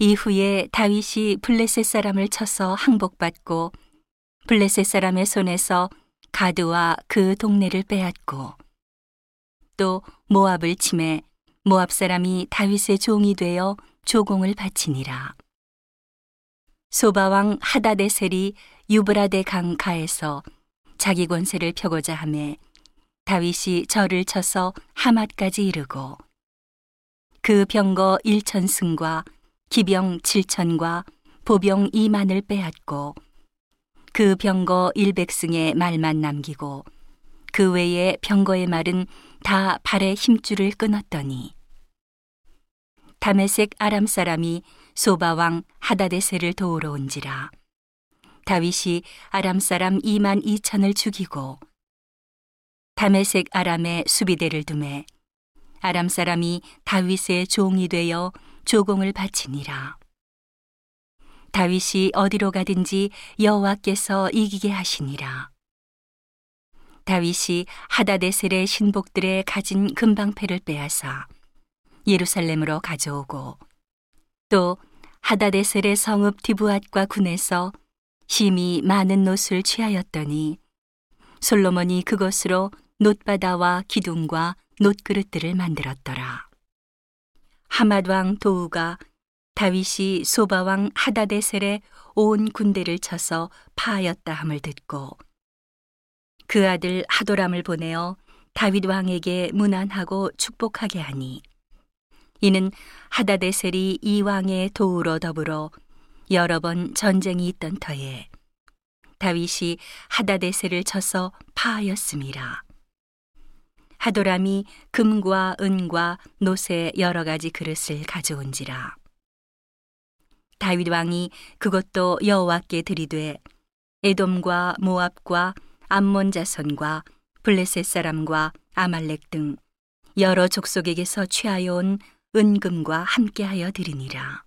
이후에 다윗이 블레셋 사람을 쳐서 항복받고 블레셋 사람의 손에서 가드와 그 동네를 빼앗고 또 모압을 침해 모압 사람이 다윗의 종이 되어 조공을 바치니라. 소바왕 하다데셀이 유브라데 강가에서 자기 권세를 펴고자 하매 다윗이 절을 쳐서 하맛까지 이르고 그 병거 1천승과 기병 7천과 보병 2만을 빼앗고 그 병거 100승의 말만 남기고 그 외에 병거의 말은 다 발의 힘줄을 끊었더니 다메섹 아람 사람이 소바왕 하다데세를 도우러 온지라 다윗이 아람 사람 2만 2천을 죽이고 다메섹 아람의 수비대를 두매 아람 사람이 다윗의 종이 되어 조공을 바치니라. 다윗이 어디로 가든지 여호와께서 이기게 하시니라. 다윗이 하다데셀의 신복들의 가진 금방패를 빼앗아 예루살렘으로 가져오고 또 하다데셀의 성읍 디부앗과 군에서 심히 많은 노을 취하였더니 솔로몬이 그것으로 놋바다와 기둥과 놋그릇들을 만들었더라. 하맛왕 도우가 다윗이 소바왕 하다데셀의 온 군대를 쳐서 파하였다 함을 듣고 그 아들 하도람을 보내어 다윗 왕에게 문안하고 축복하게 하니 이는 하다데셀이 이 왕의 도우로 더불어 여러 번 전쟁이 있던 터에 다윗이 하다데셀을 쳐서 파하였음이라. 하도람이 금과 은과 노새 여러 가지 그릇을 가져온지라. 다윗 왕이 그것도 여호와께 드리되 에돔과 모압과 암몬 자손과 블레셋 사람과 아말렉 등 여러 족속에게서 취하여 온 은금과 함께하여 드리니라.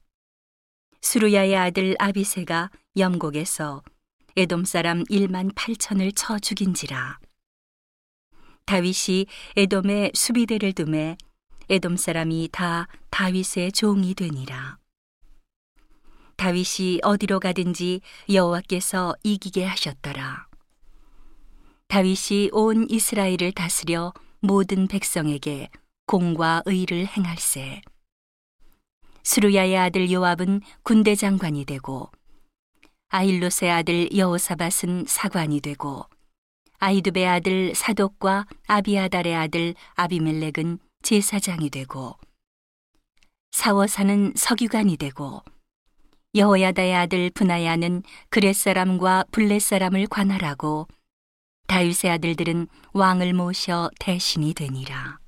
수루야의 아들 아비세가 염곡에서 에돔 사람 1만 8천을 쳐 죽인지라. 다윗이 에돔의 수비대를 둠에 에돔 사람이 다 다윗의 종이 되니라. 다윗이 어디로 가든지 여호와께서 이기게 하셨더라. 다윗이 온 이스라엘을 다스려 모든 백성에게 공과 의를 행할세. 수루야의 아들 요압은 군대 장관이 되고 아일롯의 아들 여호사밧은 사관이 되고 아이두베 아들 사독과 아비아달의 아들 아비멜렉은 제사장이 되고 사워사는 서기관이 되고 여호야다의 아들 분하야는 그렛 사람과 블렛 사람을 관할하고 다윗의 아들들은 왕을 모셔 대신이 되니라.